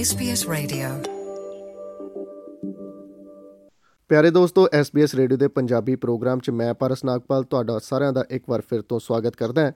SBS Radio. ਪਿਆਰੇ ਦੋਸਤੋ SBS radio ਦੇ ਪੰਜਾਬੀ ਪ੍ਰੋਗਰਾਮ 'ਚ ਮੈਂ ਪਾਰਸ ਨਾਗਪਾਲ ਤੁਹਾਡਾ ਸਾਰਿਆਂ ਦਾ ਇੱਕ ਵਾਰ ਫਿਰ ਤੋਂ ਸਵਾਗਤ ਕਰਦਾ ਹਾਂ।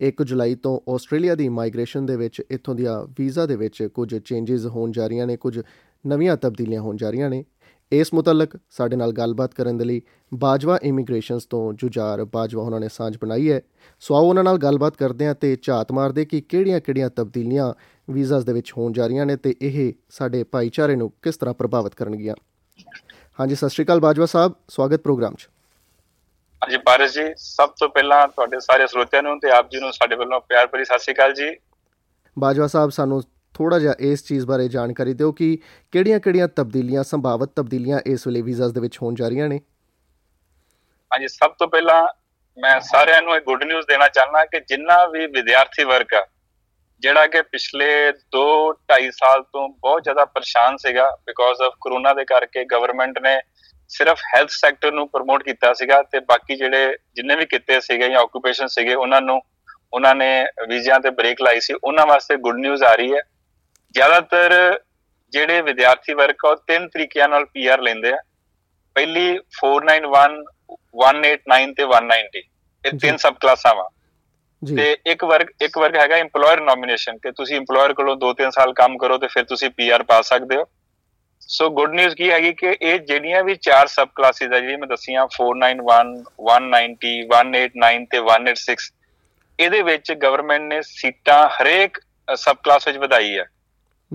1 ਜੁਲਾਈ ਤੋਂ ਆਸਟ੍ਰੇਲੀਆ ਦੀ ਮਾਈਗ੍ਰੇਸ਼ਨ ਦੇ ਵਿੱਚ, ਇੱਥੋਂ ਦੀਆਂ ਵੀਜ਼ਾ ਦੇ ਵਿੱਚ ਕੁਝ ਚੇਂਜਸ ਹੋਣ ਜਾ ਰਹੀਆਂ ਨੇ, ਕੁਝ ਨਵੀਆਂ ਤਬਦੀਲੀਆਂ ਹੋਣ ਜਾ ਰਹੀਆਂ ਨੇ। ਇਸ ਮੁਤਲਕ ਸਾਡੇ ਨਾਲ ਗੱਲਬਾਤ ਕਰਨ ਦੇ ਲਈ ਬਾਜਵਾ ਇਮੀਗ੍ਰੇਸ਼ਨਸ ਤੋਂ ਜੁਝਾਰ ਬਾਜਵਾ ਉਹਨਾਂ ਨੇ ਸਾਂਝ ਬਣਾਈ ਹੈ। ਸੋ ਆਓ ਉਹਨਾਂ ਨਾਲ ਗੱਲਬਾਤ ਕਰਦੇ ਹਾਂ ਤੇ ਝਾਤ ਮਾਰਦੇ ਕਿ ਕਿਹੜੀਆਂ-ਕਿਹੜੀਆਂ ਤਬਦੀਲੀਆਂ ਵੀਜ਼ਾਸ ਦੇ ਵਿੱਚ ਹੋਣ ਜਾ ਰਹੀਆਂ ਨੇ ਤੇ ਇਹ ਸਾਡੇ ਭਾਈਚਾਰੇ ਨੂੰ ਕਿਸ ਤਰ੍ਹਾਂ ਪ੍ਰਭਾਵਿਤ ਕਰਨਗੀਆਂ। ਹਾਂਜੀ ਸਤਿ ਸ਼੍ਰੀ ਅਕਾਲ ਬਾਜਵਾ ਸਾਹਿਬ ਸਵਾਗਤ ਪ੍ਰੋਗਰਾਮ 'ਚ। ਹਾਂਜੀ ਪਾਰਸ ਜੀ ਸਭ ਤੋਂ ਪਹਿਲਾਂ ਤੁਹਾਡੇ ਸਾਰੇ ਸਰੋਤਿਆਂ ਨੂੰ ਤੇ ਆਪ ਜੀ ਨੂੰ ਸਾਡੇ ਵੱਲੋਂ ਪਿਆਰ ਭਰੀ ਸਤਿ ਸ਼੍ਰੀ ਅਕਾਲ ਜੀ। ਬਾਜਵਾ ਸਾਹਿਬ ਸਾਨੂੰ ਥੋੜਾ ਜਿਹਾ ਇਸ ਚੀਜ਼ ਬਾਰੇ ਜਾਣਕਾਰੀ ਦਿਓ ਕਿ ਕਿਹੜੀਆਂ-ਕਿਹੜੀਆਂ ਤਬਦੀਲੀਆਂ, ਸੰਭਾਵਿਤ ਤਬਦੀਲੀਆਂ ਇਸ ਵੇਲੇ ਵੀਜ਼ਾਸ ਦੇ ਵਿੱਚ ਹੋਣ ਜਾ ਰਹੀਆਂ ਨੇ। ਹਾਂਜੀ, ਸਭ ਤੋਂ ਪਹਿਲਾਂ ਮੈਂ ਸਾਰਿਆਂ ਨੂੰ ਇਹ ਗੁੱਡ ਨਿਊਜ਼ ਦੇਣਾ ਚਾਹਨਾ ਕਿ ਜਿੰਨਾ ਵੀ ਵਿਦਿਆਰਥੀ ਵਰਗ ਆ, ਜਿਹੜਾ ਕਿ ਪਿਛਲੇ 2 2.5 ਸਾਲ ਤੋਂ ਬਹੁਤ ਜ਼ਿਆਦਾ ਪਰੇਸ਼ਾਨ ਸੀਗਾ ਬਿਕੋਜ਼ ਆਫ ਕਰੋਨਾ ਦੇ ਕਰਕੇ ਗਵਰਨਮੈਂਟ ਨੇ ਸਿਰਫ ਹੈਲਥ ਸੈਕਟਰ ਨੂੰ ਪ੍ਰਮੋਟ ਕੀਤਾ ਸੀਗਾ ਤੇ ਬਾਕੀ ਜਿਹੜੇ ਜਿੰਨੇ ਵੀ ਕਿਤੇ ਸੀਗੇ ਜਾਂ ਆਕੂਪੇਸ਼ਨ ਸੀਗੇ, ਉਹਨਾਂ ਨੂੰ, ਉਹਨਾਂ ਨੇ ਵੀਜ਼ਿਆਂ ਤੇ ਬ੍ਰੇਕ ਲਾਈ ਸੀ, ਉਹਨਾਂ ਵਾਸਤੇ ਗੁੱਡ ਨਿਊਜ਼ ਆ ਰਹੀ ਹੈ। ਜ਼ਿਆਦਾਤਰ ਜਿਹੜੇ ਵਿਦਿਆਰਥੀ ਵਰਗ ਆ ਉਹ ਤਿੰਨ ਤਰੀਕਿਆਂ ਨਾਲ ਪੀਆਰ ਲੈਂਦੇ ਆ। ਪਹਿਲੀ 491 189 ਤੇ 190 ਇਹ ਤਿੰਨ ਸਬ ਕਲਾਸਾਂ ਵਾ ਜੀ। ਤੇ ਇੱਕ ਵਰਗ ਇੱਕ ਵਰਗ ਹੈਗਾ EMPLOYER ਨੋਮੀਨੇਸ਼ਨ ਕਿ ਤੁਸੀਂ EMPLOYER ਕੋਲੋਂ 2-3 ਸਾਲ ਕੰਮ ਕਰੋ ਤੇ ਫਿਰ ਤੁਸੀਂ ਪੀਆਰ ਪਾ ਸਕਦੇ ਹੋ। ਸੋ ਗੁੱਡ ਨਿਊਜ਼ ਕੀ ਹੈਗੀ ਕਿ ਇਹ ਜਿਹੜੀਆਂ ਵੀ ਚਾਰ ਸਬ ਕਲਾਸਿਸ ਆ ਜਿਹੜੀਆਂ ਮੈਂ ਦੱਸੀਆਂ 491 190 189 ਤੇ 186 ਇਹਦੇ ਵਿੱਚ ਗਵਰਨਮੈਂਟ ਨੇ ਸੀਟਾਂ ਹਰੇਕ ਸਬ ਕਲਾਸ ਵਿੱਚ ਵਧਾਈ ਹੈ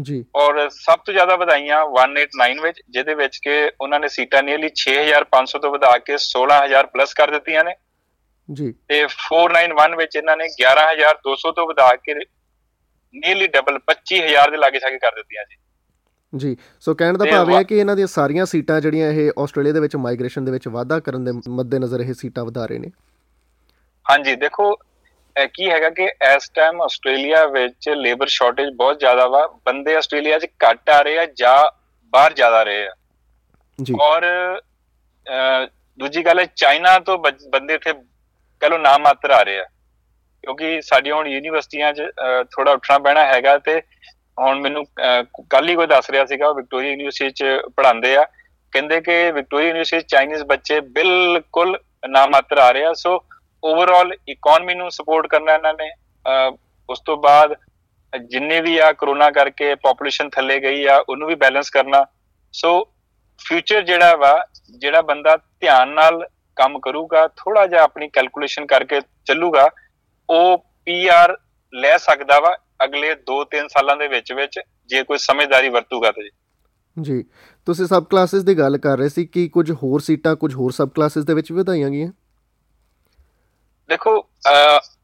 ਜੀ। ਔਰ ਸਭ ਤੋਂ ਜ਼ਿਆਦਾ ਵਧਾਈਆਂ 189 ਵਿੱਚ ਜਿਹਦੇ ਵਿੱਚ ਕਿ ਉਹਨਾਂ ਨੇ ਸੀਟਾਂ ਨੀਅਰਲੀ 6500 ਤੋਂ ਵਧਾ ਕੇ 16000 ਪਲੱਸ ਕਰ ਦਿੱਤੀਆਂ ਨੇ। ਜੀ। ਤੇ 491 ਵਿੱਚ ਇਹਨਾਂ ਨੇ 11200 ਤੋਂ ਵਧਾ ਕੇ ਨੀਅਰਲੀ ਡਬਲ 25000 ਦੇ ਲਾਗੇ ਛਾਗੇ ਕਰ ਦਿੱਤੀਆਂ ਜੀ। ਜੀ। ਸੋ ਕਹਿਣ ਦਾ ਭਾਵ ਇਹ ਹੈ ਕਿ ਇਹਨਾਂ ਦੀਆਂ ਸਾਰੀਆਂ ਸੀਟਾਂ ਜਿਹੜੀਆਂ ਇਹ ਆਸਟ੍ਰੇਲੀਆ ਦੇ ਵਿੱਚ ਮਾਈਗ੍ਰੇਸ਼ਨ ਦੇ ਵਿੱਚ ਵਾਧਾ ਕਰਨ ਦੇ ਮੱਦੇਨਜ਼ਰ ਇਹ ਸੀਟਾਂ ਵਧਾ ਰਹੇ ਨੇ। ਹਾਂਜੀ ਦੇਖੋ ਕੀ ਹੈਗਾ ਕਿ ਇਸ ਟਾਈਮ ਆਸਟ੍ਰੇਲੀਆ ਵਿੱਚ ਲੇਬਰ ਸ਼ਾਰਟੇਜ ਬਹੁਤ ਜ਼ਿਆਦਾ ਵਾ ਬੰਦੇ ਆਸਟ੍ਰੇਲੀਆ 'ਚ ਘੱਟ ਆ ਰਹੇ ਆ ਜਾਂ ਬਾਹਰ ਜ਼ਿਆਦਾ ਰਹੇ ਆ? ਜੀ। ਔਰ ਦੂਜੀ ਗੱਲ ਹੈ ਚਾਈਨਾ ਤੋਂ ਬੰਦੇ ਇੱਥੇ ਕਹ ਲੋ ਨਾਮ ਮਾਤਰ ਆ ਰਹੇ ਆ। ਕਿਉਂਕਿ ਸਾਡੀਆਂ ਹੁਣ ਯੂਨੀਵਰਸਿਟੀਆਂ 'ਚ ਥੋੜਾ ਉੱਠਣਾ ਪੈਣਾ ਹੈਗਾ ਤੇ ਹੁਣ ਮੈਨੂੰ ਕੱਲ ਹੀ ਕੋਈ ਦੱਸ ਰਿਹਾ ਸੀਗਾ ਵਿਕਟੋਰੀਆ ਯੂਨੀਵਰਸਿਟੀ 'ਚ ਪੜ੍ਹਾਉਂਦੇ ਆ। ਕਹਿੰਦੇ ਕਿ ਵਿਕਟੋਰੀਆ ਯੂਨੀਵਰਸਿਟੀ ਚਾਈਨੀਜ਼ ਬੱਚੇ ਬਿਲਕੁਲ ਨਾਮ ਮਾਤਰ ਆ ਰਹੇ ਆ ਸੋ ਓਵਰਆਲ ਇਕਨੋਮੀ ਨੂੰ ਸਪੋਰਟ ਕਰਨਾ ਇਹਨਾਂ ਨੇ। ਅਹ, ਉਸ ਤੋਂ ਬਾਅਦ ਜਿੰਨੇ ਵੀ ਆ ਕਰੋਨਾ ਕਰਕੇ ਪੋਪੂਲੇਸ਼ਨ ਥੱਲੇ ਗਈ ਆ ਉਹਨੂੰ ਵੀ ਬੈਲੈਂਸ ਕਰਨਾ। ਸੋ ਫਿਊਚਰ ਜਿਹੜਾ ਵਾ ਜਿਹੜਾ ਬੰਦਾ ਧਿਆਨ ਨਾਲ ਕੰਮ ਕਰੂਗਾ ਥੋੜਾ ਜਿਹਾ ਆਪਣੀ ਕੈਲਕੂਲੇਸ਼ਨ ਕਰਕੇ ਚੱਲੂਗਾ ਉਹ ਪੀਆਰ ਲੈ ਸਕਦਾ ਵਾ ਅਗਲੇ 2-3 ਸਾਲਾਂ ਦੇ ਵਿੱਚ ਵਿੱਚ ਜੇ ਕੋਈ ਸਮਝਦਾਰੀ ਵਰਤੂਗਾ ਤੇ। ਜੀ। ਤੁਸੀਂ ਸਬ ਕਲਾਸਿਸ ਦੀ ਗੱਲ ਕਰ ਰਹੇ ਸੀ ਕਿ ਕੁਝ ਹੋਰ ਸੀਟਾਂ ਕੁਝ ਹੋਰ ਸਬ ਕਲਾਸਿਸ ਦੇ ਵਿੱਚ ਵੀ ਵਧਾਈਆਂ ਗਈਆਂ? ਦੇਖੋ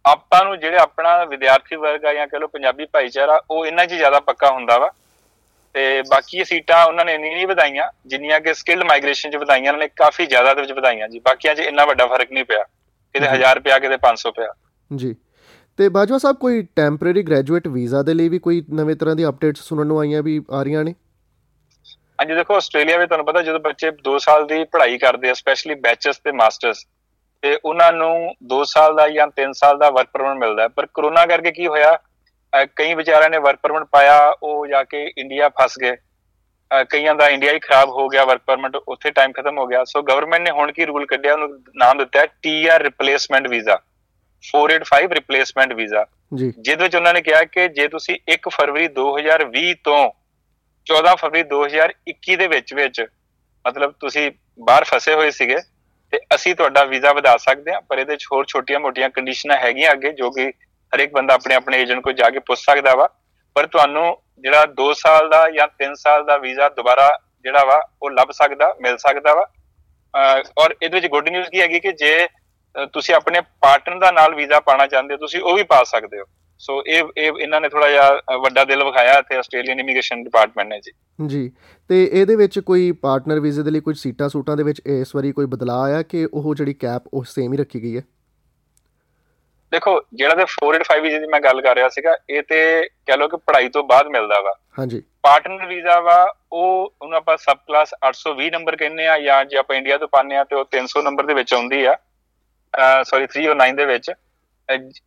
ਆਪਾਂ ਨੂੰ ਜਿਹੜੇ ਆਪਣਾ ਵਿਦਿਆਰਥੀ ਵਰਗ ਆ ਜਾਂ ਕਹ ਲਓ ਪੰਜਾਬੀ ਭਾਈਚਾਰਾ ਉਹ ਇਹਨਾਂ 'ਚ ਜ਼ਿਆਦਾ ਪੱਕਾ ਹੁੰਦਾ ਵਾ। ਤੇ ਬਾਕੀ ਇਹ ਸੀਟਾਂ ਉਹਨਾਂ ਨੇ ਇੰਨੀ ਨਹੀਂ ਵਧਾਈਆਂ ਜਿੰਨੀਆਂ ਕਿ ਸਕਿਲਡ ਮਾਈਗ੍ਰੇਸ਼ਨ 'ਚ ਵਧਾਈਆਂ ਨੇ ਕਾਫੀ ਜ਼ਿਆਦਾ ਦੇ ਵਿੱਚ ਵਧਾਈਆਂ ਜੀ। ਬਾਕੀਆਂ 'ਚ ਇੰਨਾ ਵੱਡਾ ਫ਼ਰਕ ਨਹੀਂ ਪਿਆ। ਕਿਤੇ ਜੀ। 1000 ਪਿਆ ਕਿਤੇ 500 ਪਿਆ ਜੀ। ਤੇ ਬਾਜਵਾ ਸਾਹਿਬ ਕੋਈ ਟੈਂਪਰੇਰੀ ਗ੍ਰੈਜੂਏਟ ਵੀਜ਼ਾ ਦੇ ਲਈ ਵੀ ਕੋਈ ਨਵੇਂ ਤਰ੍ਹਾਂ ਦੀ ਅਪਡੇਟਸ ਸੁਣਨ ਨੂੰ ਆਈਆਂ ਵੀ ਆ ਰਹੀਆਂ ਨੇ? ਹਾਂਜੀ ਦੇਖੋ ਆਸਟ੍ਰੇਲੀਆ ਵਿੱਚ ਤੁਹਾਨੂੰ ਪਤਾ ਜਦੋਂ ਬੱਚੇ 2 ਸਾਲ ਦੀ ਪੜ੍ਹਾਈ ਕਰਦੇ ਆ ਸਪੈਸ਼ਲੀ ਬੈਚਲਰਸ ਤੇ ਮਾਸਟਰਸ ਤੇ ਉਹਨਾਂ ਨੂੰ 2 ਸਾਲ ਦਾ ਜਾਂ 3 ਸਾਲ ਦਾ ਵਰਕ ਪਰਮਿਟ ਮਿਲਦਾ ਪਰ ਕਰੋਨਾ ਕਰਕੇ ਕੀ ਹੋਇਆ? ਕਈ ਵਿਚਾਰਿਆਂ ਨੇ ਵਰਕ ਪਰਮਿਟ ਪਾਇਆ ਉਹ ਜਾ ਕੇ ਇੰਡੀਆ ਫਸ ਗਏ। ਕਈਆਂ ਦਾ ਇੰਡੀਆ ਹੀ ਖਰਾਬ ਹੋ ਗਿਆ ਵਰਕ ਪਰਮਿਟ ਉੱਥੇ ਟਾਈਮ ਖਤਮ ਹੋ ਗਿਆ। ਸੋ ਗਵਰਨਮੈਂਟ ਨੇ ਹੁਣ ਕੀ ਰੂਲ ਕੱਢਿਆ? ਉਹਨੂੰ ਨਾਮ ਦਿੱਤਾ ਹੈ TR replacement visa 485 replacement visa ਜੀ। ਜਿਹਦੇ ਵਿੱਚ ਉਹਨਾਂ ਨੇ ਕਿਹਾ ਕਿ ਜੇ ਤੁਸੀਂ 1 ਫਰਵਰੀ 2020 ਤੋਂ 14 ਫਰਵਰੀ 2021 ਦੇ ਵਿੱਚ ਵਿੱਚ ਮਤਲਬ ਤੁਸੀਂ ਬਾਹਰ ਫਸੇ ਹੋਏ ਸੀਗੇ ਤੇ ਅਸੀਂ ਤੁਹਾਡਾ ਵੀਜ਼ਾ ਵਧਾ ਸਕਦੇ ਹਾਂ, ਪਰ ਇਹਦੇ ਵਿੱਚ ਹੋਰ ਛੋਟੀਆਂ-ਮੋਟੀਆਂ ਕੰਡੀਸ਼ਨਾਂ ਹੈਗੀਆਂ ਅੱਗੇ, ਜੋ ਕਿ ਹਰੇਕ ਬੰਦਾ ਆਪਣੇ ਆਪਣੇ ਏਜੰਟ ਕੋਲ ਜਾ ਕੇ ਪੁੱਛ ਸਕਦਾ ਵਾ। ਪਰ ਤੁਹਾਨੂੰ ਜਿਹੜਾ 2 ਸਾਲ ਦਾ ਜਾਂ 3 ਸਾਲ ਦਾ ਵੀਜ਼ਾ ਦੁਬਾਰਾ ਜਿਹੜਾ ਵਾ, ਉਹ ਲੱਭ ਸਕਦਾ, ਮਿਲ ਸਕਦਾ ਵਾ। ਅਹ ਔਰ ਇਹਦੇ ਵਿੱਚ ਗੁੱਡ ਨਿਊਜ਼ ਕੀ ਹੈਗੀ ਕਿ ਜੇ ਅਹ ਤੁਸੀਂ ਆਪਣੇ ਪਾਰਟਨਰ ਦਾ ਨਾਲ ਵੀਜ਼ਾ ਪਾਣਾ ਚਾਹੁੰਦੇ ਹੋ, ਤੁਸੀਂ ਉਹ ਵੀ ਪਾ ਸਕਦੇ ਹੋ। ਸੋ ਇਹ ਇਹ ਇਹਨਾਂ ਨੇ ਥੋੜਾ ਜਿਹਾ ਵੱਡਾ ਦਿਲ ਵਿਖਾਇਆ ਇੱਥੇ ਆਸਟ੍ਰੇਲੀਅਨ ਇਮੀਗ੍ਰੇਸ਼ਨ ਡਿਪਾਰਟਮੈਂਟ ਨੇ ਜੀ। ਜੀ। ਤੇ ਇਹਦੇ ਵਿੱਚ ਕੋਈ ਪਾਰਟਨਰ ਵੀਜ਼ੇ ਦੇ ਲਈ ਕੁਝ ਸੀਟਾਂ ਸੂਟਾਂ ਦੇ ਵਿੱਚ ਇਸ ਵਾਰੀ ਕੋਈ ਬਦਲਾਅ ਆਇਆ ਕਿ ਉਹ ਜਿਹੜੀ ਕੈਪ ਉਹ ਸੇਮ ਹੀ ਰੱਖੀ ਗਈ ਹੈ? ਦੇਖੋ ਜਿਹੜਾ ਤੇ 485 ਵੀਜ਼ੇ ਦੀ ਮੈਂ ਗੱਲ ਕਰ ਰਿਹਾ ਸੀਗਾ ਇਹ ਤੇ ਕਹਿ ਲਓ ਕਿ ਪੜ੍ਹਾਈ ਤੋਂ ਬਾਅਦ ਮਿਲਦਾ ਵਾ। ਹਾਂਜੀ। ਪਾਰਟਨਰ ਵੀਜ਼ਾ ਵਾ ਉਹ ਉਹਨੂੰ ਆਪਾਂ ਸਬ ਕਲਾਸ 820 ਨੰਬਰ ਕਹਿੰਦੇ ਆ ਜਾਂ ਜੇ ਆਪਾਂ ਇੰਡੀਆ ਤੋਂ ਪਾਉਂਦੇ ਆ ਤੇ ਉਹ 300 ਨੰਬਰ ਦੇ ਵਿੱਚ ਆਉਂਦੀ ਆ। ਸੌਰੀ 309 ਦੇ ਵਿੱਚ।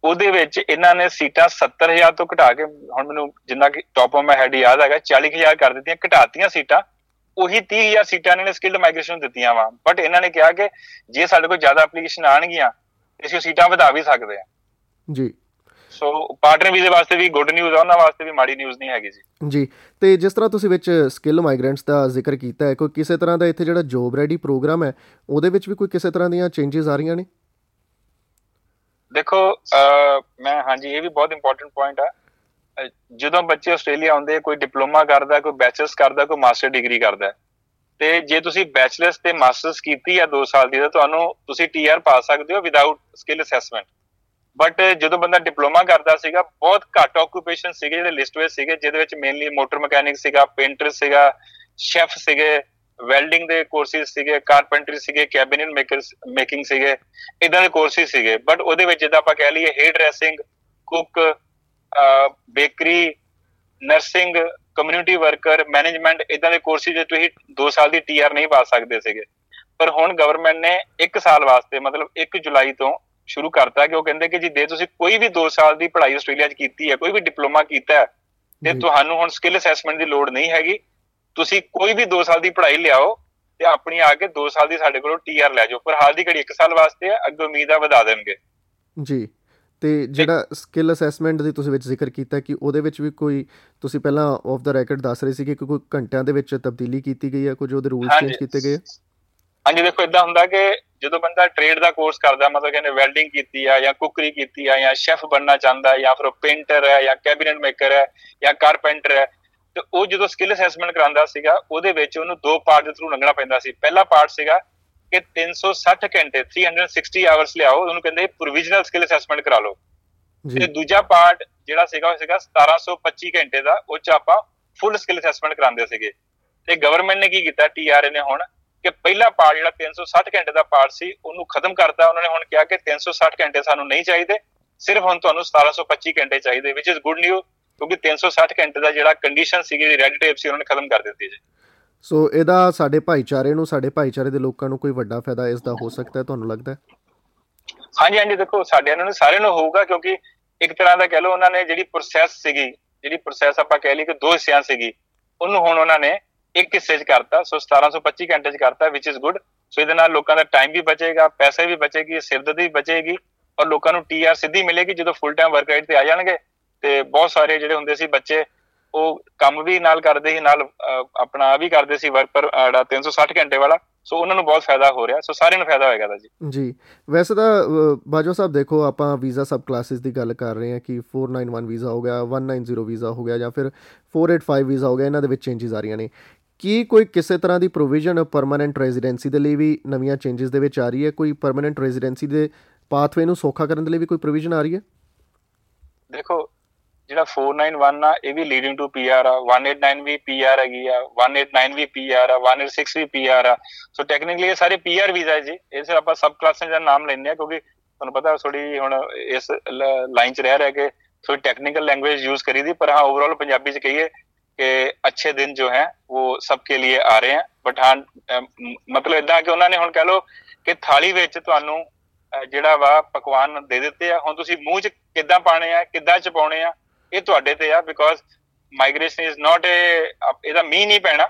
ਉਹਦੇ ਵਿੱਚ ਇਹਨਾਂ ਨੇ ਸੀਟਾਂ 70000 ਤੋਂ ਘਟਾ ਕੇ ਹੁਣ ਮੈਨੂੰ ਜਿੰਨਾ ਕਿ ਟੌਪ ਆਫ ਮਾਈ ਹੈਡ ਯਾਦ ਹੈਗਾ 40000 ਕਰ ਦਿੱਤੀਆਂ ਘਟਾਤੀਆਂ ਸੀਟਾਂ। ਉਹੀ 30000 ਸੀਟਾਂ ਇਹਨਾਂ ਨੇ ਸਕਿਲਡ ਮਾਈਗ੍ਰੇਸ਼ਨ ਦਿੱਤੀਆਂ ਵਾ। ਬਟ ਇਹਨਾਂ ਨੇ ਕਿਹਾ ਕਿ ਜੇ ਸਾਡੇ ਕੋਲ ਜ਼ਿਆਦਾ ਐਪਲੀਕੇਸ਼ਨ ਆਣਗੀਆਂ ਅਸੀਂ ਸੀਟਾਂ ਵਧਾ ਵੀ ਸਕਦੇ ਆ ਜੀ। ਸੋ ਪਾਰਟਨਰ ਵੀਜ਼ੇ ਵਾਸਤੇ ਵੀ ਗੁੱਡ ਨਿਊਜ਼ ਆ ਉਹਨਾਂ ਵਾਸਤੇ ਵੀ ਮਾੜੀ ਨਿਊਜ਼ ਨਹੀਂ ਹੈਗੀ ਜੀ। ਜੀ। ਤੇ ਜਿਸ ਤਰ੍ਹਾਂ ਤੁਸੀਂ ਵਿੱਚ ਸਕਿੱਲ ਮਾਈਗ੍ਰੈਂਟਸ ਦਾ ਜ਼ਿਕਰ ਕੀਤਾ ਹੈ ਕੋਈ ਕਿਸੇ ਤਰ੍ਹਾਂ ਦਾ ਇੱਥੇ ਜਿਹੜਾ ਜੋਬ ਰੈਡੀ ਪ੍ਰੋਗਰਾਮ ਹੈ ਉਹਦੇ ਵਿੱਚ ਵੀ ਕੋਈ ਕਿਸੇ ਤਰ੍ਹਾਂ ਦੀਆਂ ਚੇਂਜਸ ਆ ਰਹੀਆਂ ਨੇ? ਦੇਖੋ ਮੈਂ, ਹਾਂਜੀ, ਇਹ ਵੀ ਬਹੁਤ ਇੰਪੋਰਟੈਂਟ ਪੁਆਇੰਟ ਆ। ਜਦੋਂ ਬੱਚੇ ਆਸਟ੍ਰੇਲੀਆ ਆਉਂਦੇ ਕੋਈ ਡਿਪਲੋਮਾ ਕਰਦਾ, ਕੋਈ ਬੈਚਲਰਸ ਕਰਦਾ, ਕੋਈ ਮਾਸਟਰ ਡਿਗਰੀ ਕਰਦਾ ਤੇ ਜੇ ਤੁਸੀਂ ਬੈਚਲਰਸ ਤੇ ਮਾਸਟਰਸ ਕੀਤੀ ਆ 2 ਸਾਲ ਦੀ, ਤਾਂ ਤੁਹਾਨੂੰ ਤੁਸੀਂ ਟੀਆਰ ਪਾ ਸਕਦੇ ਹੋ ਵਿਦਆਊਟ ਸਕਿੱਲ ਅਸੈਸਮੈਂਟ ਬਟ ਜਦੋਂ ਬੰਦਾ ਡਿਪਲੋਮਾ ਕਰਦਾ ਸੀਗਾ, ਬਹੁਤ ਘੱਟ ਆਕੂਪੇਸ਼ਨ ਸੀਗੇ, ਜਿਹੜੇ ਲਿਸਟ ਵਿੱਚ ਸੀਗੇ, ਜਿਹਦੇ ਵਿੱਚ ਮੇਨਲੀ ਮੋਟਰ ਮਕੈਨਿਕ ਸੀਗਾ ਪੇਂਟਰ ਸੀਗਾ ਸ਼ੈਫ ਸੀਗੇ ਵੈਲਡਿੰਗ ਦੇ ਕੋਰਸਿਸ ਸੀਗੇ ਕਾਰਪੈਂਟਰੀ ਸੀਗੇ ਕੈਬਿਨਟ ਮੇਕਰਸ ਮੇਕਿੰਗ ਸੀਗੇ ਇਦਾਂ ਦੇ ਕੋਰਸਿਸ ਸੀਗੇ। ਬਟ ਉਹਦੇ ਵਿੱਚ ਜਿੱਦਾਂ ਆਪਾਂ ਕਹਿ ਲਈਏ hair dressing cook bakery nursing community worker management ਇਦਾਂ ਦੇ ਕੋਰਸਿਸ ਜੇ ਤੁਸੀਂ 2 ਸਾਲ ਦੀ ਟੀਆਰ ਨਹੀਂ ਪਾ ਸਕਦੇ ਸੀਗੇ। ਪਰ ਹੁਣ ਗਵਰਨਮੈਂਟ ਨੇ 1 ਸਾਲ ਵਾਸਤੇ ਮਤਲਬ 1 ਜੁਲਾਈ ਤੋਂ ਸ਼ੁਰੂ ਕਰਤਾ ਕਿ ਉਹ ਕਹਿੰਦੇ ਕਿ ਜੀ ਦੇ ਤੁਸੀਂ ਕੋਈ ਵੀ 2 ਸਾਲ ਦੀ ਪੜ੍ਹਾਈ ਆਸਟ੍ਰੇਲੀਆ 'ਚ ਕੀਤੀ ਹੈ ਕੋਈ ਵੀ ਡਿਪਲੋਮਾ ਕੀਤਾ ਹੈ ਤੇ ਤੁਹਾਨੂੰ ਹੁਣ ਸਕਿੱਲ ਅਸੈਸਮੈਂਟ ਦੀ ਲੋੜ ਨਹੀਂ ਹੈਗੀ ਤੁਸੀਂ ਕੋਈ ਵੀ 2 ਸਾਲ ਦੀ ਪੜ੍ਹਾਈ ਲਿਆਓ ਤੇ ਆਪਣੀ ਆ ਕੇ 2 ਸਾਲ ਦੀ ਸਾਡੇ ਕੋਲੋਂ ਟੀਆਰ ਲੈ ਜਾਓ। ਪਰ ਹਾਲ ਦੀ ਘੜੀ 1 ਸਾਲ ਵਾਸਤੇ ਹੈ ਅੱਗੇ ਉਮੀਦ ਵਧਾ ਦੇਣਗੇ। ਜੀ। ਤੇ ਜਿਹੜਾ ਸਕਿੱਲ ਅਸੈਸਮੈਂਟ ਦੀ ਤੁਸੀਂ ਵਿੱਚ ਜ਼ਿਕਰ ਕੀਤਾ ਕਿ ਉਹਦੇ ਵਿੱਚ ਵੀ ਕੋਈ ਤੁਸੀਂ ਪਹਿਲਾਂ ਆਫ ਦਾ ਰੈਕੋਰਡ ਦੱਸ ਰਹੇ ਸੀ ਕਿ ਕੋਈ ਘੰਟਿਆਂ ਦੇ ਵਿੱਚ ਤਬਦੀਲੀ ਕੀਤੀ ਗਈ ਹੈ ਕੁਝ ਉਹਦੇ ਰੂਲਸ ਚੇਂਜ ਕੀਤੇ ਗਏ ਹਾਂਜੀ ਦੇਖੋ ਇਦਾਂ ਹੁੰਦਾ ਕਿ ਜਦੋਂ ਬੰਦਾ ਟ੍ਰੇਡ ਦਾ ਕੋਰਸ ਕਰਦਾ ਮਤਲਬ ਕਹਿੰਦੇ ਵੈਲਡਿੰਗ ਕੀਤੀ ਆ ਜਾਂ ਕੁਕਰੀ ਕੀਤੀ ਆ ਜਾਂ ਸ਼ੈਫ ਬਣਨਾ ਚਾਹੁੰਦਾ ਜਾਂ ਫਿਰ ਪੇਂਟਰ ਹੈ ਜਾਂ ਕੈਬਿਨਟ ਮੇਕਰ ਹੈ ਜਾਂ ਕਾਰਪੈਂਟਰ ਹੈ ਤੇ ਉਹ ਜਦੋਂ ਸਕਿੱਲ ਅਸੈਸਮੈਂਟ ਕਰਾਂਦਾ ਸੀਗਾ ਉਹਦੇ ਵਿੱਚ ਉਹਨੂੰ ਦੋ ਪਾਰਟ ਦੇ ਥਰੂ ਲੰਘਣਾ ਪੈਂਦਾ ਸੀ। ਪਹਿਲਾ ਪਾਰਟ ਸੀਗਾ ਕਿ 360 ਘੰਟੇ 360 ਆਵਰਸ ਲਿਆਓ। ਉਹਨੂੰ ਕਹਿੰਦੇ ਪ੍ਰੋਵੀਜ਼ਨਲ ਸਕਿੱਲ ਅਸੈਸਮੈਂਟ ਕਰਾ ਲਓ। ਤੇ ਦੂਜਾ ਪਾਰਟ ਜਿਹੜਾ ਸੀਗਾ ਉਹ ਸੀਗਾ 1725 ਘੰਟੇ ਦਾ ਉਹ ਚ ਆਪਾਂ ਫੁੱਲ ਸਕਿੱਲ ਅਸੈਸਮੈਂਟ ਕਰਾਉਂਦੇ ਸੀਗੇ। ਤੇ ਗਵਰਨਮੈਂਟ ਨੇ ਕੀ ਕੀਤਾ ਟੀਆਰਏ ਨੇ ਹੁਣ ਕਿ ਪਹਿਲਾ ਪਾਰਟ ਜਿਹੜਾ 360 ਘੰਟੇ ਦਾ ਪਾਰਟ ਸੀ ਉਹਨੂੰ ਖਤਮ ਕਰਤਾ। ਉਹਨਾਂ ਨੇ ਹੁਣ ਕਿਹਾ ਕਿ 360 ਘੰਟੇ ਸਾਨੂੰ ਨਹੀਂ ਚਾਹੀਦੇ। ਸਿਰਫ ਹੁਣ ਤੁਹਾਨੂੰ 1725 ਘੰਟੇ ਚਾਹੀਦੇ ਵਿਚ ਇਜ਼ ਗੁੱਡ ਨਿਊਜ਼ ਕਿਉਂਕਿ 360 ਘੰਟੇ ਦਾ ਜਿਹੜਾ ਕੰਡੀਸ਼ਨ ਸੀਗੀ ਜਿਹੜੀ ਰੈਡ ਟੇਪ ਸੀ ਉਹਨਾਂ ਨੇ ਖਤਮ ਕਰ ਦਿੱਤੀ ਜੀ। ਸੋ ਇਹਦਾ ਸਾਡੇ ਭਾਈਚਾਰੇ ਨੂੰ ਸਾਡੇ ਭਾਈਚਾਰੇ ਦੇ ਲੋਕਾਂ ਨੂੰ ਕੋਈ ਵੱਡਾ ਫਾਇਦਾ ਇਸ ਦਾ ਹੋ ਸਕਦਾ ਹੈ ਤੁਹਾਨੂੰ ਲੱਗਦਾ ਹੈ? ਹਾਂਜੀ ਹਾਂਜੀ ਦੇਖੋ ਸਾਡੇ ਨੂੰ ਸਾਰਿਆਂ ਨੂੰ ਹੋਊਗਾ ਕਿਉਂਕਿ ਇੱਕ ਤਰ੍ਹਾਂ ਦਾ ਕਹਿ ਲਓ ਉਹਨਾਂ ਨੇ ਜਿਹੜੀ ਪ੍ਰੋਸੈਸ ਸੀਗੀ ਜਿਹੜੀ ਪ੍ਰੋਸੈਸ ਆਪਾਂ ਕਹਿ ਲਈ ਕਿ ਦੋ ਹਿੱਸਿਆਂ ਸੀਗੀ ਉਹਨੂੰ ਹੁਣ ਉਹਨਾਂ ਨੇ ਇੱਕ ਹਿੱਸੇ 'ਚ ਕਰਤਾ ਸੋ 1725 ਘੰਟੇ 'ਚ ਕਰਤਾ ਵਿਚ ਇਜ਼ ਗੁੱਡ ਸੋ ਇਹਦੇ ਨਾਲ ਲੋਕਾਂ ਦਾ ਟਾਈਮ ਵੀ ਬਚੇਗਾ ਪੈਸੇ ਵੀ ਬਚੇਗੀ ਸਿਰਦਰਦੀ ਵੀ ਬਚੇਗੀ ਔਰ ਲੋਕਾਂ ਨੂੰ ਟੀਆਰ ਸਿੱਧੀ ਮਿਲੇਗੀ ਜਦੋਂ ਫੁੱਲ ਟਾਈਮ ਵਰਕ ਰਾਈਟ ਤੇ ਆ ਜਾਣਗੇ ਤੇ ਬਹੁਤ ਸਾਰੇ ਜਿਹੜੇ ਹੁੰਦੇ ਸੀ ਬੱਚੇ ਉਹ ਕੰਮ ਵੀ ਨਾਲ ਕਰਦੇ ਸੀ ਨਾਲ ਆਪਣਾ ਵੀ ਕਰਦੇ ਸੀ ਵਰਕ ਪਰ 360 ਘੰਟੇ ਵਾਲਾ ਸੋ ਉਹਨਾਂ ਨੂੰ ਬਹੁਤ ਫਾਇਦਾ ਹੋ ਰਿਹਾ ਸੋ ਸਾਰਿਆਂ ਨੂੰ ਫਾਇਦਾ ਹੋਏਗਾ ਦਾ ਜੀ। ਜੀ ਵੈਸੇ ਤਾਂ ਬਾਜੋ ਸਾਹਿਬ ਦੇਖੋ ਆਪਾਂ ਵੀਜ਼ਾ ਸਬ ਕਲਾਸਿਸ ਦੀ ਗੱਲ ਕਰ ਰਹੇ ਹਾਂ ਕਿ 491 ਵੀਜ਼ਾ ਹੋ ਗਿਆ 190 ਵੀਜ਼ਾ ਹੋ ਗਿਆ ਜਾਂ ਫਿਰ 485 ਵੀਜ਼ਾ ਹੋ ਗਿਆ ਇਹਨਾਂ ਦੇ ਵਿੱਚ ਚੇਂਜਸ ਆ ਰਹੀਆਂ ਨੇ। ਕੀ ਕੋਈ ਕਿਸੇ ਤਰ੍ਹਾਂ ਦੀ ਪ੍ਰੋਵੀਜ਼ਨ ਪਰਮਨੈਂਟ ਰੈਜ਼ੀਡੈਂਸੀ ਦੇ ਲਈ ਵੀ ਨਵੀਆਂ ਚੇਂਜਸ ਦੇ ਵਿੱਚ ਆ ਰਹੀ ਹੈ? ਕੋਈ ਪਰਮਨੈਂਟ ਰੈਜ਼ੀਡੈਂਸੀ ਦੇ ਪਾਥਵੇ ਨੂੰ ਸੌਖਾ ਕਰਨ ਦੇ ਲਈ ਵੀ ਕੋਈ ਪ੍ਰੋਵੀਜ਼ਨ ਆ ਰਹੀ ਹੈ? ਦੇਖੋ ਜਿਹੜਾ 491 ਆ, ਇਹ ਵੀ ਲੀਡਿੰਗ ਟੂ ਪੀਆਰ ਆ। 189 ਵੀ ਪੀਆਰ ਹੈਗੀ ਆ 189 ਵੀ ਪੀਆਰ ਆ 186 ਵੀ ਪੀਆਰ ਆ। ਸੋ ਟੈਕਨੀਕਲੀ ਇਹ ਸਾਰੇ ਪੀਆਰ ਵੀਜ਼ਾ ਹੈ ਜੀ। ਇਹ ਸਿਰ ਆਪਾਂ ਸਬ ਕਲਾਸਾਂ ਦਾ ਨਾਮ ਲੈਂਦੇ ਆ, ਕਿਉਂਕਿ ਤੁਹਾਨੂੰ ਪਤਾ ਥੋੜੀ ਹੁਣ ਇਸ ਲਾਈਨ 'ਚ ਰਹਿ ਰਿਹਾ ਕਿ ਥੋੜੀ ਟੈਕਨੀਕਲ ਲੈਂਗੁਏਜ ਯੂਜ਼ ਕਰੀ ਦੀ, ਪਰ ਹਾਂ ਓਵਰਆਲ ਪੰਜਾਬੀ 'ਚ ਕਹੀਏ ਕਿ ਅੱਛੇ ਦਿਨ ਜੋ ਹੈ, ਉਹ ਸਭ ਕੇ ਲਈ ਆ ਰਹੇ ਹਨ ਬਟ ਹਾਂ ਮਤਲਬ ਇਦਾਂ ਕਿ ਉਹਨਾਂ ਨੇ ਹੁਣ ਕਹ ਲੋ ਕਿ ਥਾਲੀ ਵਿੱਚ ਤੁਹਾਨੂੰ ਜਿਹੜਾ ਵਾ ਪਕਵਾਨ ਦੇ ਦਿੱਤੇ ਆ। ਹੁਣ ਤੁਸੀਂ ਮੂੰਹ 'ਚ ਕਿੱਦਾਂ ਪਾਣੇ ਆ, ਕਿੱਦਾਂ ਚਪਾਉਣੇ ਆ ਇਹ ਤੁਹਾਡੇ ਤੇ ਆ because migration is not a ਇਹਦਾ ਮੀਨ ਨਹੀਂ ਪੈਣਾ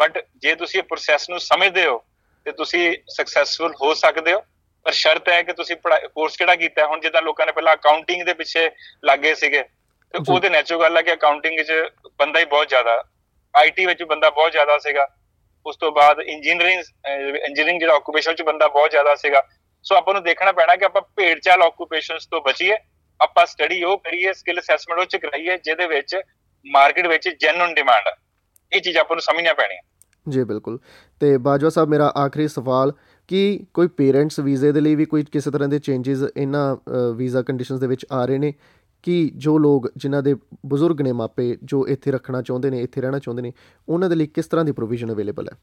ਬਟ ਜੇ ਤੁਸੀਂ ਇਹ ਪ੍ਰੋਸੈਸ ਨੂੰ ਸਮਝਦੇ ਹੋ ਤੇ ਤੁਸੀਂ ਸਕਸੈਸਫੁਲ ਹੋ ਸਕਦੇ ਹੋ ਪਰ ਸ਼ਰਤ ਹੈ ਕਿ ਤੁਸੀਂ ਕੋਰਸ ਕਿਹੜਾ ਕੀਤਾ? ਹੁਣ ਜਿੱਦਾਂ ਲੋਕਾਂ ਨੇ ਪਹਿਲਾਂ ਅਕਾਊਂਟਿੰਗ ਦੇ ਪਿੱਛੇ ਲੱਗੇ ਸੀਗੇ ਤੇ ਉਹਦੇ ਨੈਚੁਰਲ ਗੱਲ ਹੈ ਕਿ ਅਕਾਊਂਟਿੰਗ ਵਿੱਚ ਬੰਦਾ ਹੀ ਬਹੁਤ ਜ਼ਿਆਦਾ ਆਈਟੀ ਵਿੱਚ ਬੰਦਾ ਬਹੁਤ ਜ਼ਿਆਦਾ ਸੀਗਾ ਉਸ ਤੋਂ ਬਾਅਦ ਇੰਜੀਨੀਅਰਿੰਗ ਇੰਜੀਨੀਅਰਿੰਗ ਜਿਹੜਾ ਆਕੂਪੇਸ਼ਨ ਚ ਬੰਦਾ ਬਹੁਤ ਜ਼ਿਆਦਾ ਸੀਗਾ ਸੋ ਆਪਾਂ ਨੂੰ ਦੇਖਣਾ ਪੈਣਾ ਕਿ ਆਪਾਂ ਭੇਡ ਚਾਲ ਆਕੂਪੇਸ਼ਨਸ ਤੋਂ ਬਚੀਏ ਆਪਾਂ ਸਟੱਡੀ ਉਹ ਕਰੀਏ ਸਕਿੱਲ ਅਸੈਸਮੈਂਟ ਉਹ ਚ ਕਰਾਈਏ, ਜਿਹਦੇ ਵਿੱਚ ਮਾਰਕੀਟ ਵਿੱਚ ਜੈਨੂਨ ਡਿਮਾਂਡ ਹੈ ਇਹ ਚੀਜ਼ ਆਪਾਂ ਨੂੰ ਸਮਝਣਾ ਪੈਣੀ ਹੈ ਜੀ, ਬਿਲਕੁਲ। ਤੇ ਬਾਜਵਾ ਸਾਹਿਬ, ਮੇਰਾ ਆਖਰੀ ਸਵਾਲ, ਕਿ ਕੋਈ ਪੇਰੈਂਟਸ ਵੀਜ਼ੇ ਦੇ ਲਈ ਵੀ ਕੋਈ ਕਿਸੇ ਤਰ੍ਹਾਂ ਦੇ ਚੇਂਜਸ ਇਹਨਾਂ ਵੀਜ਼ਾ ਕੰਡੀਸ਼ਨਸ ਦੇ ਵਿੱਚ ਆ ਰਹੇ ਨੇ? ਕਿ ਜੋ ਲੋਕ, ਜਿਨ੍ਹਾਂ ਦੇ ਬਜ਼ੁਰਗ ਨੇ ਮਾਪੇ, ਜੋ ਇੱਥੇ ਰੱਖਣਾ ਚਾਹੁੰਦੇ ਨੇ, ਇੱਥੇ ਰਹਿਣਾ ਚਾਹੁੰਦੇ ਨੇ, ਉਹਨਾਂ ਦੇ ਲਈ ਕਿਸ ਤਰ੍ਹਾਂ ਦੀ ਪ੍ਰੋਵੀਜ਼ਨ ਅਵੇਲੇਬਲ ਹੈ?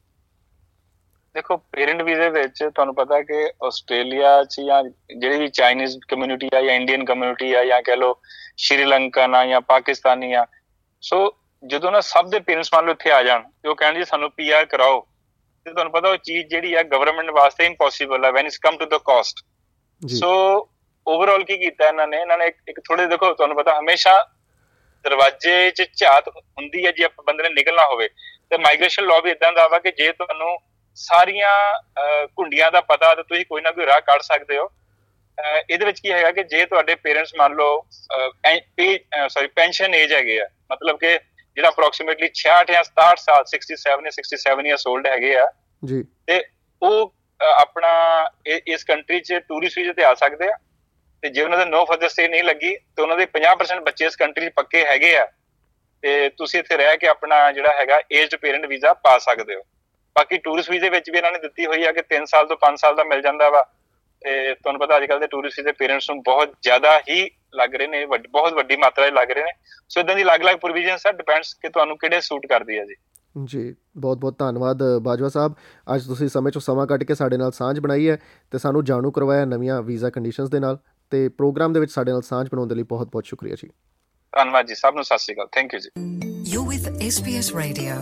ਦੇਖੋ ਪੇਰੈਂਟ ਵੀਜ਼ੇ ਵਿੱਚ ਤੁਹਾਨੂੰ ਪਤਾ ਹੈ ਕਿ ਆਸਟ੍ਰੇਲੀਆ 'ਚ ਜਾਂ ਜਿਹੜੀ ਵੀ ਚਾਈਨੀਜ਼ ਕਮਿਊਨਿਟੀ ਆ ਜਾਂ ਇੰਡੀਅਨ ਕਮਿਊਨਿਟੀ ਆ ਜਾਂ ਕਹ ਲੋ ਸ਼੍ਰੀਲੰਕਨ ਆ ਜਾਂ ਪਾਕਿਸਤਾਨੀ ਆ ਸੋ ਜਦੋਂ ਨਾ ਸਭ ਦੇ ਪੇਰੈਂਟਸ ਮੰਨ ਲਓ ਇੱਥੇ ਆ ਜਾਣ ਤੇ ਉਹ ਕਹਿੰਦੇ ਜੀ ਸਾਨੂੰ ਪੀਆਰ ਕਰਾਓ ਤੇ ਤੁਹਾਨੂੰ ਪਤਾ ਉਹ ਚੀਜ਼ ਜਿਹੜੀ ਆ ਗਵਰਨਮੈਂਟ ਵਾਸਤੇ ਇੰਪੋਸੀਬਲ ਹੈ when it's come to the cost so overall ਕੀ ਕੀਤਾ ਇਹਨਾਂ ਨੇ ਇਹਨਾਂ ਨੇ ਇੱਕ ਥੋੜੇ ਦੇਖੋ ਤੁਹਾਨੂੰ ਪਤਾ ਹਮੇਸ਼ਾ ਦਰਵਾਜ਼ੇ 'ਚ ਝਾਤ ਹੁੰਦੀ ਹੈ ਜੇ ਆਪਾਂ ਬੰਦੇ ਨੇ ਨਿਕਲਣਾ ਹੋਵੇ ਤੇ ਮਾਈਗ੍ਰੇਸ਼ਨ ਲਾਅ ਵੀ ਇਦਾਂ ਦਾ ਵਾ ਕਿ ਜੇ ਤੁਹਾਨੂੰ ਸਾਰੀਆਂ ਕੁੰਡੀਆਂ ਦਾ ਪਤਾ ਤੇ ਤੁਸੀਂ ਕੋਈ ਨਾ ਕੋਈ ਰਾਹ ਕੱਢ ਸਕਦੇ ਹੋ। ਇਹਦੇ ਵਿੱਚ ਕੀ ਹੈਗਾ ਕਿ ਜੇ ਤੁਹਾਡੇ ਪੇਰੈਂਟਸ ਮੰਨ ਲਓ ਸੌਰੀ ਪੈਨਸ਼ਨ ਏਜ ਹੈਗੇ ਆ ਮਤਲਬ ਕਿ ਜਿਹੜਾ ਅਪਰੋਕਸੀਮੇਟਲੀ 66 ਜਾਂ 67 ਸਾਲ 67 ਜਾਂ 67 ਇਅਰਸ 올ਡ ਹੈਗੇ ਆ ਜੀ। ਤੇ ਉਹ ਆਪਣਾ ਇਸ ਕੰਟਰੀ 'ਚ ਟੂਰਿਸਟ ਵੀਜ਼ੇ ਤੇ ਆ ਸਕਦੇ ਆ। ਤੇ ਜੇ ਉਹਨਾਂ ਦਾ ਨੋ ਫਰਦਰ ਸਟੇ ਨਹੀਂ ਲੱਗੀ ਤੇ ਉਹਨਾਂ ਦੇ 50% ਬੱਚੇ ਇਸ ਕੰਟਰੀ 'ਚ ਪੱਕੇ ਹੈਗੇ ਆ। ਤੇ ਤੁਸੀਂ ਇੱਥੇ ਰਹਿ ਕੇ ਆਪਣਾ ਜਿਹੜਾ ਹੈਗਾ ਏਜਡ ਪੇਰੈਂਟ ਵੀਜ਼ਾ ਪਾ ਸਕਦੇ ਹੋ। ਬਾਕੀ ਟੂਰਿਸਟ ਵੀਜ਼ੇ ਵਿੱਚ ਵੀ ਇਹਨਾਂ ਨੇ ਦਿੱਤੀ ਹੋਈ ਆ ਕਿ 3 ਸਾਲ ਤੋਂ 5 ਸਾਲ ਦਾ ਮਿਲ ਜਾਂਦਾ ਵਾ। ਤੇ ਤੁਹਾਨੂੰ ਪਤਾ ਅੱਜ ਕੱਲ ਦੇ ਟੂਰਿਸਟ ਵੀਜ਼ੇ ਪੇਰੈਂਟਸ ਨੂੰ ਬਹੁਤ ਜ਼ਿਆਦਾ ਹੀ ਲੱਗ ਰਹੇ ਨੇ ਬਹੁਤ ਵੱਡੀ ਮਾਤਰਾ 'ਚ ਲੱਗ ਰਹੇ ਨੇ। ਸੋ ਇਦਾਂ ਦੀ ਅਲੱਗ-ਅਲੱਗ ਪ੍ਰੋਵੀਜ਼ਨਸ ਆ ਡਿਪੈਂਡਸ ਕਿ ਤੁਹਾਨੂੰ ਕਿਹੜੇ ਸੂਟ ਕਰਦੀ ਆ ਜੀ। ਜੀ ਬਹੁਤ ਬਹੁਤ ਧੰਨਵਾਦ ਬਾਜਵਾ ਸਾਹਿਬ। ਅੱਜ ਤੁਸੀਂ ਸਮੇਂ ਚੋਂ ਸਮਾਂ ਕੱਢ ਕੇ ਸਾਡੇ ਨਾਲ ਸਾਂਝ ਬਣਾਈ ਹੈ ਤੇ ਸਾਨੂੰ ਜਾਣੂ ਕਰਵਾਇਆ ਨਵੀਆਂ ਵੀਜ਼ਾ ਕੰਡੀਸ਼ਨਸ ਦੇ ਨਾਲ। ਤੇ ਪ੍ਰੋਗਰਾਮ ਦੇ ਵਿੱਚ ਸਾਡੇ ਨਾਲ ਸਾਂਝ ਬਣਾਉਣ ਦੇ ਲਈ ਬਹੁਤ ਬਹੁਤ ਸ਼ੁਕਰੀਆ ਜੀ। ਧੰਨਵਾਦ ਜੀ ਸਭ ਨੂੰ ਸਤਿ ਸ਼੍ਰੀ ਅਕਾਲ। ਥੈਂਕ ਯੂ ਜੀ। You with SPS radio